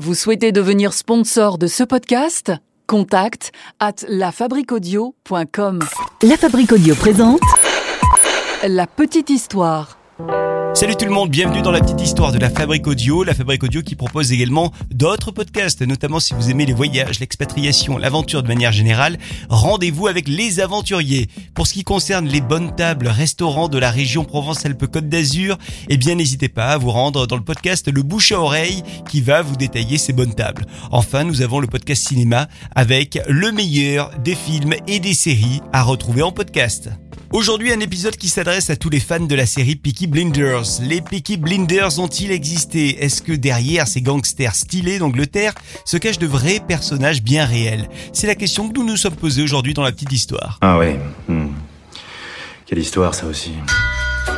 Vous souhaitez devenir sponsor de ce podcast? Contact à lafabriquaudio.com. La Fabrique Audio présente La petite histoire. Salut tout le monde, bienvenue dans la petite histoire de la Fabrique Audio, la Fabrique Audio qui propose également d'autres podcasts, notamment si vous aimez les voyages, l'expatriation, l'aventure de manière générale, rendez-vous avec les aventuriers. Pour ce qui concerne les bonnes tables, restaurants de la région Provence-Alpes-Côte d'Azur, eh bien n'hésitez pas à vous rendre dans le podcast Le Bouche à Oreille qui va vous détailler ces bonnes tables. Enfin, nous avons le podcast cinéma avec le meilleur des films et des séries à retrouver en podcast. Aujourd'hui, un épisode qui s'adresse à tous les fans de la série Peaky Blinders. Les Peaky Blinders ont-ils existé? Est-ce que derrière ces gangsters stylés d'Angleterre se cachent de vrais personnages bien réels? C'est la question que nous nous sommes posés aujourd'hui dans la petite histoire. Ah ouais. hmm. Quelle histoire ça aussi.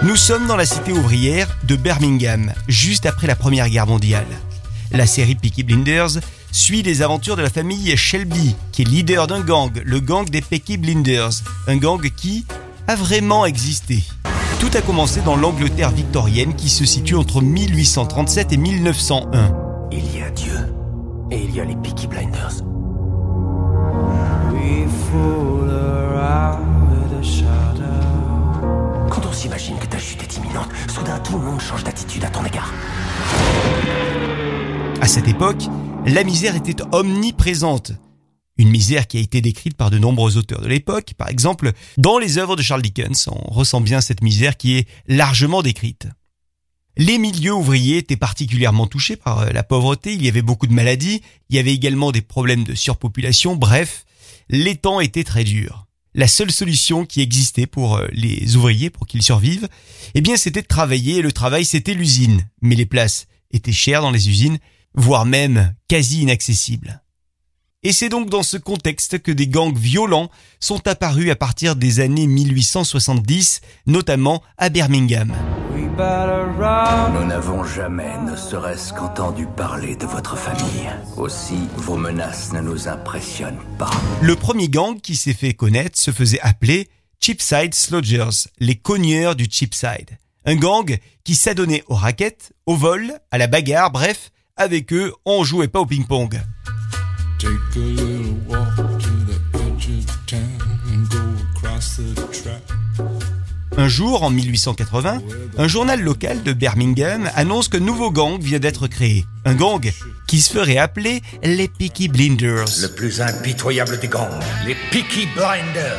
Nous sommes dans la cité ouvrière de Birmingham, juste après la Première Guerre mondiale. La série Peaky Blinders suit les aventures de la famille Shelby, qui est leader d'un gang, le gang des Peaky Blinders, un gang qui a vraiment existé. Tout a commencé dans l'Angleterre victorienne qui se situe entre 1837 et 1901. Il y a Dieu et il y a les Peaky Blinders. Quand on s'imagine que ta chute est imminente, soudain tout le monde change d'attitude à ton égard. À cette époque, la misère était omniprésente. Une misère qui a été décrite par de nombreux auteurs de l'époque. Par exemple, dans les œuvres de Charles Dickens, on ressent bien cette misère qui est largement décrite. Les milieux ouvriers étaient particulièrement touchés par euh, la pauvreté, il y avait beaucoup de maladies, il y avait également des problèmes de surpopulation, bref, les temps étaient très durs. La seule solution qui existait pour euh, les ouvriers, pour qu'ils survivent, eh bien c'était de travailler, et le travail c'était l'usine. Mais les places étaient chères dans les usines, voire même quasi inaccessibles. Et c'est donc dans ce contexte que des gangs violents sont apparus à partir des années 1870, notamment à Birmingham. Nous n'avons jamais, ne serait-ce qu'entendu parler de votre famille. Aussi, vos menaces ne nous impressionnent pas. Le premier gang qui s'est fait connaître se faisait appeler Cheapside Slodgers, les cogneurs du Cheapside. Un gang qui s'adonnait aux raquettes, au vol, à la bagarre, bref, avec eux, on jouait pas au ping-pong. Take a little walk to the edge of town and go across the track. Un jour, en 1880, un journal local de Birmingham annonce qu'un nouveau gang vient d'être créé. Un gang qui se ferait appeler les Peaky Blinders, Le plus impitoyable des gangs, les Peaky Blinders.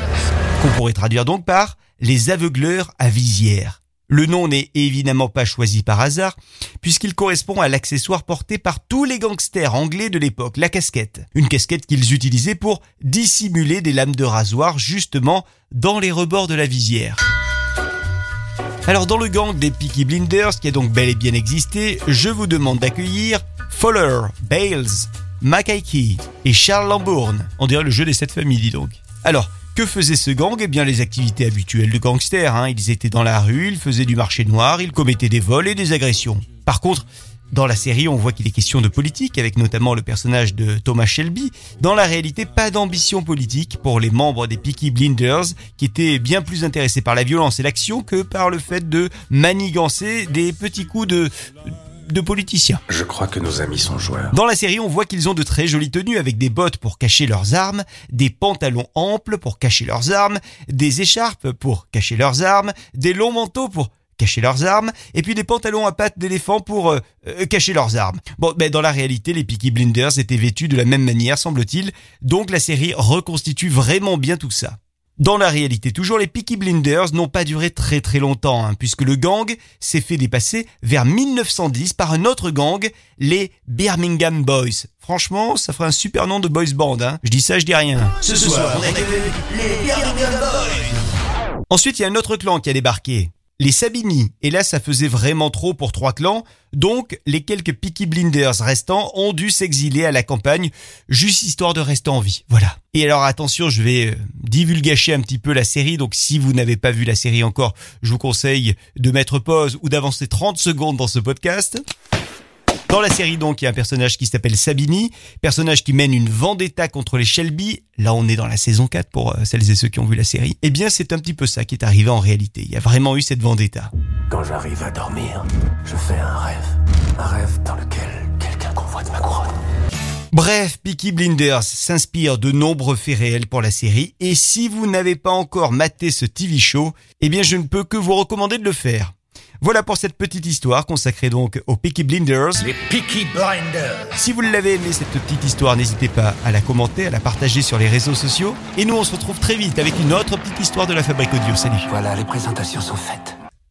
qu'on pourrait traduire donc par les aveugleurs à visière. Le nom n'est évidemment pas choisi par hasard, puisqu'il correspond à l'accessoire porté par tous les gangsters anglais de l'époque, la casquette. Une casquette qu'ils utilisaient pour dissimuler des lames de rasoir justement dans les rebords de la visière. Alors dans le gang des Peaky Blinders, qui a donc bel et bien existé, je vous demande d'accueillir Fowler, Bales, Mackay et Charles Lambourne. On dirait le jeu des sept familles, dis donc. Alors, que faisait ce gang Eh bien les activités habituelles de gangsters. Hein. Ils étaient dans la rue, ils faisaient du marché noir, ils commettaient des vols et des agressions. Par contre, dans la série, on voit qu'il est question de politique, avec notamment le personnage de Thomas Shelby. Dans la réalité, pas d'ambition politique pour les membres des Peaky Blinders, qui étaient bien plus intéressés par la violence et l'action que par le fait de manigancer des petits coups de, de politiciens. Je crois que nos amis sont joueurs. Dans la série, on voit qu'ils ont de très jolies tenues avec des bottes pour cacher leurs armes, des pantalons amples pour cacher leurs armes, des écharpes pour cacher leurs armes, des longs manteaux pour cacher leurs armes, et puis des pantalons à pattes d'éléphant pour euh, euh, cacher leurs armes. Bon, ben dans la réalité, les Peaky Blinders étaient vêtus de la même manière, semble-t-il, donc la série reconstitue vraiment bien tout ça. Dans la réalité, toujours les Peaky Blinders n'ont pas duré très très longtemps, hein, puisque le gang s'est fait dépasser vers 1910 par un autre gang, les Birmingham Boys. Franchement, ça ferait un super nom de boys band. Hein. Je dis ça, je dis rien. Ce soir, on les Birmingham Boys. Ensuite, il y a un autre clan qui a débarqué. Les Sabini. Et là, ça faisait vraiment trop pour trois clans. Donc, les quelques Peaky Blinders restants ont dû s'exiler à la campagne, juste histoire de rester en vie. Voilà. Et alors, attention, je vais euh, divulgacher un petit peu la série. Donc, si vous n'avez pas vu la série encore, je vous conseille de mettre pause ou d'avancer 30 secondes dans ce podcast. Dans la série donc, il y a un personnage qui s'appelle Sabini, personnage qui mène une vendetta contre les Shelby. Là, on est dans la saison 4 pour euh, celles et ceux qui ont vu la série. Eh bien, c'est un petit peu ça qui est arrivé en réalité. Il y a vraiment eu cette vendetta. Quand j'arrive à dormir, je fais un rêve. Un rêve dans lequel quelqu'un convoite ma couronne. Bref, Peaky Blinders s'inspire de nombreux faits réels pour la série et si vous n'avez pas encore maté ce TV show, eh bien je ne peux que vous recommander de le faire. Voilà pour cette petite histoire consacrée donc aux Peaky Blinders. Les Peaky Blinders. Si vous l'avez aimé cette petite histoire, n'hésitez pas à la commenter, à la partager sur les réseaux sociaux. Et nous, on se retrouve très vite avec une autre petite histoire de la Fabrique Audio. Salut Voilà, les présentations sont faites.